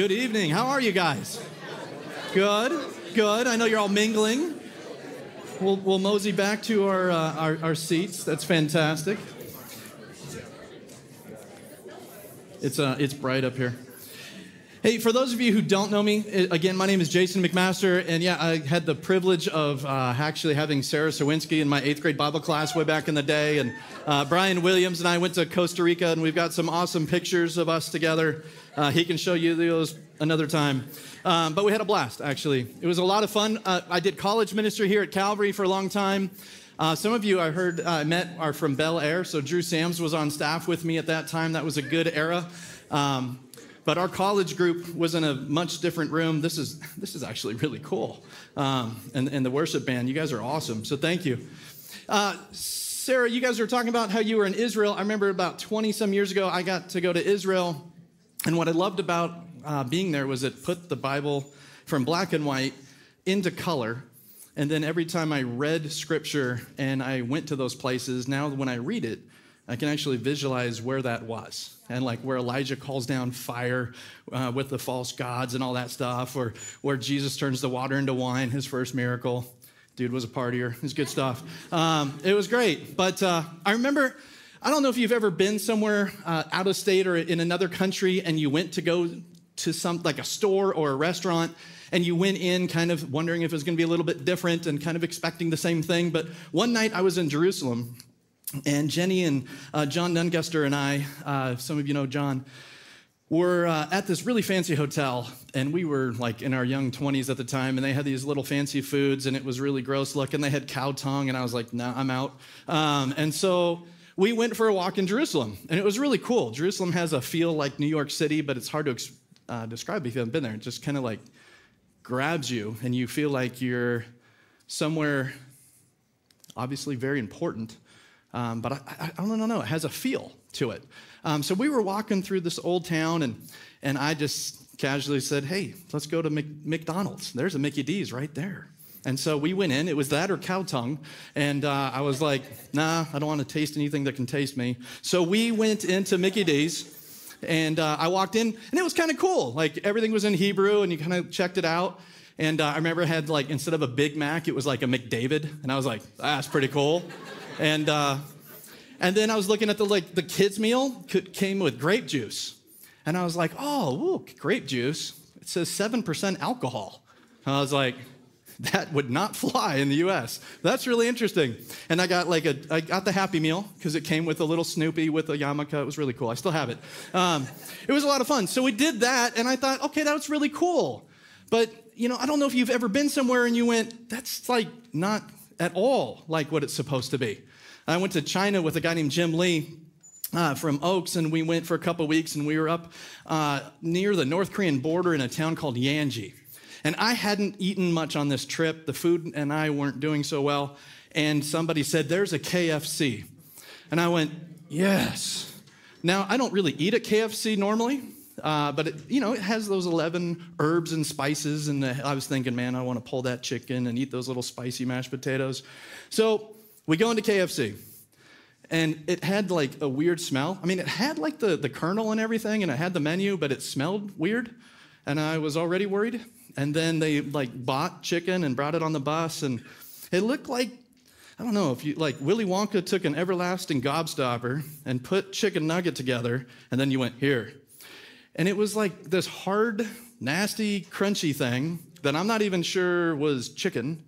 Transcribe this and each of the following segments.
Good evening. How are you guys? Good, good. I know you're all mingling. We'll, we'll mosey back to our, uh, our, our seats. That's fantastic. It's, uh, it's bright up here. Hey, for those of you who don't know me, again, my name is Jason McMaster, and yeah, I had the privilege of uh, actually having Sarah Sawinski in my eighth grade Bible class way back in the day, and uh, Brian Williams and I went to Costa Rica, and we've got some awesome pictures of us together. Uh, he can show you those another time. Um, but we had a blast, actually. It was a lot of fun. Uh, I did college ministry here at Calvary for a long time. Uh, some of you I heard I met are from Bel Air, so Drew Sams was on staff with me at that time. That was a good era. Um, but our college group was in a much different room. This is this is actually really cool. Um, and, and the worship band, you guys are awesome. So thank you. Uh, Sarah, you guys were talking about how you were in Israel. I remember about 20 some years ago, I got to go to Israel. And what I loved about uh, being there was it put the Bible from black and white into color. And then every time I read scripture and I went to those places, now when I read it, I can actually visualize where that was and like where Elijah calls down fire uh, with the false gods and all that stuff, or where Jesus turns the water into wine, his first miracle. Dude was a partier. It was good stuff. Um, it was great. But uh, I remember, I don't know if you've ever been somewhere uh, out of state or in another country and you went to go to some, like a store or a restaurant, and you went in kind of wondering if it was going to be a little bit different and kind of expecting the same thing. But one night I was in Jerusalem and Jenny and uh, John Dunguster and I, uh, some of you know John, were uh, at this really fancy hotel, and we were like in our young 20s at the time, and they had these little fancy foods, and it was really gross looking. They had cow tongue, and I was like, nah, I'm out. Um, and so we went for a walk in Jerusalem, and it was really cool. Jerusalem has a feel like New York City, but it's hard to uh, describe if you haven't been there. It just kind of like grabs you, and you feel like you're somewhere obviously very important um, but I, I, I, don't know, it has a feel to it. Um, so we were walking through this old town, and, and I just casually said, Hey, let's go to Mc, McDonald's. There's a Mickey D's right there. And so we went in. It was that or cow tongue. And uh, I was like, Nah, I don't want to taste anything that can taste me. So we went into Mickey D's. And uh, I walked in, and it was kind of cool. Like everything was in Hebrew, and you kind of checked it out. And uh, I remember it had like instead of a Big Mac, it was like a McDavid, and I was like, that's pretty cool. And, uh, and then I was looking at the, like, the kids' meal came with grape juice. And I was like, oh, ooh, grape juice. It says 7% alcohol. And I was like, that would not fly in the US. That's really interesting. And I got like a, I got the Happy Meal because it came with a little Snoopy with a yarmulke. It was really cool. I still have it. Um, it was a lot of fun. So we did that, and I thought, okay, that was really cool. But, you know, I don't know if you've ever been somewhere and you went, that's like not at all like what it's supposed to be. I went to China with a guy named Jim Lee. Uh, from Oaks, and we went for a couple weeks, and we were up uh, near the North Korean border in a town called Yanji. And I hadn't eaten much on this trip. The food and I weren't doing so well. And somebody said, There's a KFC. And I went, Yes. Now, I don't really eat at KFC normally, uh, but it, you know, it has those 11 herbs and spices. And I was thinking, man, I want to pull that chicken and eat those little spicy mashed potatoes. So we go into KFC, and it had like a weird smell. I mean, it had like the, the colonel and everything, and it had the menu, but it smelled weird. And I was already worried. And then they like bought chicken and brought it on the bus, and it looked like I don't know if you like Willy Wonka took an everlasting gobstopper and put chicken nugget together, and then you went here. And it was like this hard, nasty, crunchy thing that I'm not even sure was chicken.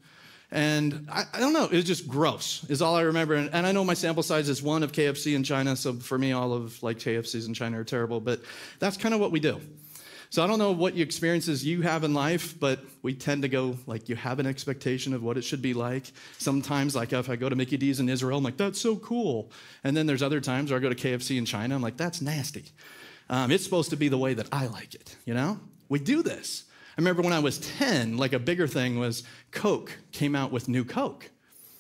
And I, I, don't know, it was just gross, is all I remember. And, and, I know my sample size is one of KFC in China, so for me, all of like KFCs in China are terrible, but that's kind of what we do. So I don't know what experiences you have in life, but we tend to go like you have an expectation of what it should be like. Sometimes, like if I go to Mickey D's in Israel, I'm like, that's so cool. And then there's other times where I go to KFC in China, I'm like, that's nasty. Um, it's supposed to be the way that I like it, you know? We do this. I remember when I was 10, like a bigger thing was Coke came out with new Coke.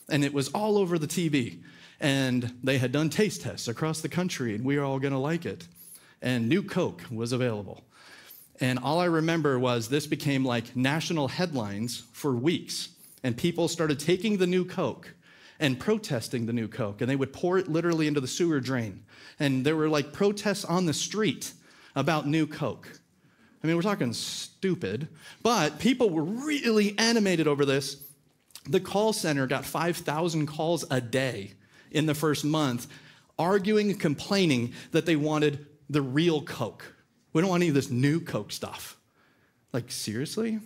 And it was all over the TV. And they had done taste tests across the country, and we were all gonna like it. And new Coke was available. And all I remember was this became like national headlines for weeks. And people started taking the new Coke and protesting the new Coke. And they would pour it literally into the sewer drain. And there were like protests on the street about new Coke. I mean, we're talking stupid, but people were really animated over this. The call center got 5,000 calls a day in the first month, arguing and complaining that they wanted the real Coke. We don't want any of this new Coke stuff. Like, seriously?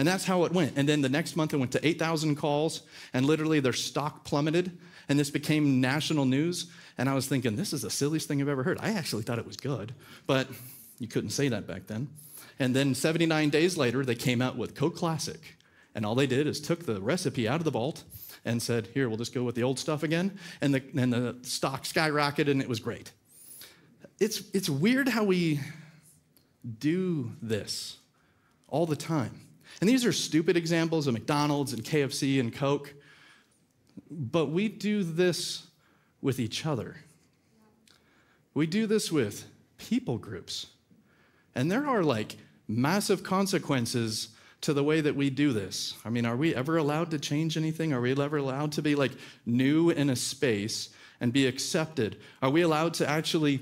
And that's how it went. And then the next month it went to 8,000 calls, and literally their stock plummeted, and this became national news. And I was thinking, this is the silliest thing I've ever heard. I actually thought it was good, but you couldn't say that back then. And then 79 days later, they came out with Coke Classic. And all they did is took the recipe out of the vault and said, here, we'll just go with the old stuff again. And the, and the stock skyrocketed, and it was great. It's, it's weird how we do this all the time. And these are stupid examples of McDonald's and KFC and Coke, but we do this with each other. We do this with people groups. And there are like massive consequences to the way that we do this. I mean, are we ever allowed to change anything? Are we ever allowed to be like new in a space and be accepted? Are we allowed to actually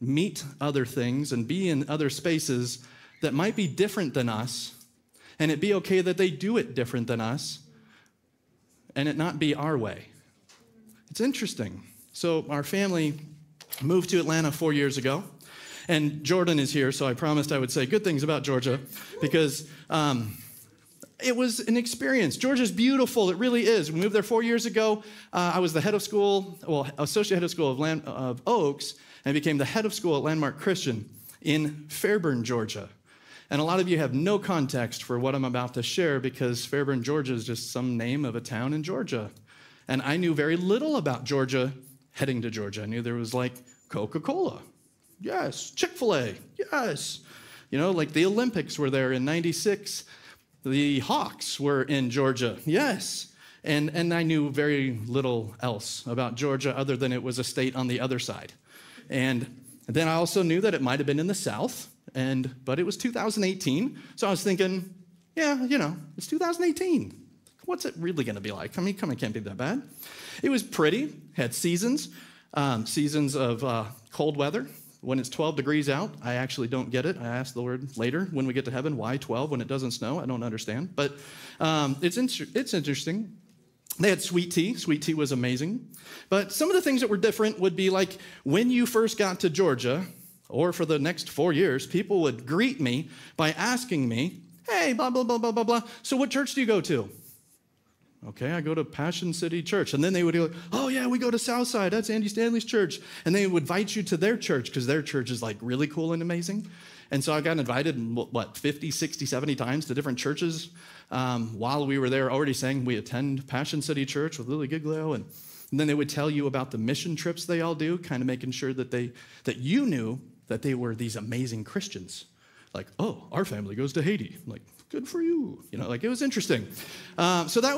meet other things and be in other spaces that might be different than us and it be okay that they do it different than us and it not be our way. It's interesting. So, our family moved to Atlanta four years ago. And Jordan is here, so I promised I would say good things about Georgia because um, it was an experience. Georgia's beautiful, it really is. We moved there four years ago. Uh, I was the head of school, well, associate head of school of, Land, of Oaks, and became the head of school at Landmark Christian in Fairburn, Georgia. And a lot of you have no context for what I'm about to share because Fairburn, Georgia is just some name of a town in Georgia. And I knew very little about Georgia heading to Georgia. I knew there was like Coca Cola. Yes. Chick fil A. Yes. You know, like the Olympics were there in 96. The Hawks were in Georgia. Yes. And, and I knew very little else about Georgia other than it was a state on the other side. And then I also knew that it might have been in the South and but it was 2018, so I was thinking, yeah, you know, it's 2018. What's it really going to be like? I mean, come on, it can't be that bad. It was pretty. Had seasons, um, seasons of uh, cold weather. When it's 12 degrees out, I actually don't get it. I ask the Lord later when we get to heaven, why 12 when it doesn't snow? I don't understand. But um, it's, it's interesting. They had sweet tea. Sweet tea was amazing. But some of the things that were different would be like when you first got to Georgia, or for the next four years, people would greet me by asking me, hey, blah, blah, blah, blah, blah, blah. So what church do you go to? Okay, I go to Passion City Church. And then they would go, oh, yeah, we go to Southside. That's Andy Stanley's church. And they would invite you to their church because their church is like really cool and amazing. And so I got invited, what, 50, 60, 70 times to different churches um, while we were there already saying we attend Passion City Church with Louie Giglio. And, and then they would tell you about the mission trips they all do, kind of making sure that, they, that you knew that they were these amazing Christians. Like, oh, our family goes to Haiti. I'm like, good for you. You know, like it was interesting. Uh, so that was